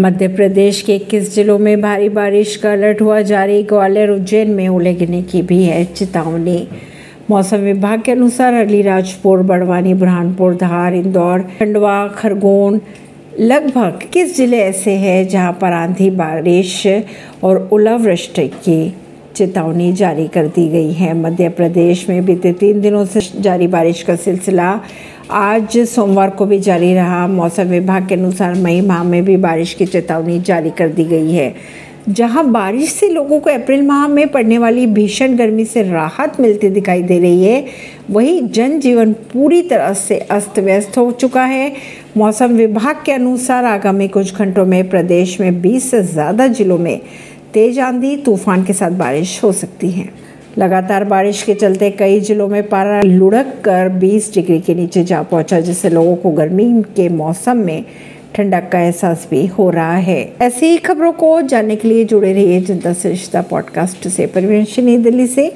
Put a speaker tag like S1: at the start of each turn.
S1: मध्य प्रदेश के इक्कीस जिलों में भारी बारिश का अलर्ट हुआ? जारी ग्वालियर, उज्जैन में ओले गिरने की भी है चेतावनी। मौसम विभाग के अनुसार अलीराजपुर, बड़वानी, बुरहानपुर, धार, इंदौर, खंडवा, खरगोन लगभग किस ज़िले ऐसे हैं जहाँ पर आंधी, बारिश और ओलावृष्टि की चेतावनी जारी कर दी गई है। मध्य प्रदेश में बीते तीन दिनों से जारी बारिश का सिलसिला आज सोमवार को भी जारी रहा। मौसम विभाग के अनुसार मई माह में भी बारिश की चेतावनी जारी कर दी गई है। जहाँ बारिश से लोगों को अप्रैल माह में पड़ने वाली भीषण गर्मी से राहत मिलती दिखाई दे रही है। वहीं जनजीवन पूरी तरह से अस्त व्यस्त हो चुका है। मौसम विभाग के अनुसार आगामी कुछ घंटों में प्रदेश में 20 से ज़्यादा जिलों में तेज आंधी, तूफ़ान के साथ बारिश हो सकती है। लगातार बारिश के चलते कई जिलों में पारा लुढ़क कर 20 डिग्री के नीचे जा पहुँचा, जिससे लोगों को गर्मी के मौसम में ठंडक का एहसास भी हो रहा है। ऐसी ही खबरों को जानने के लिए जुड़े रहिए जनता सरिश्ता पॉडकास्ट से। परिवेश नई दिल्ली से।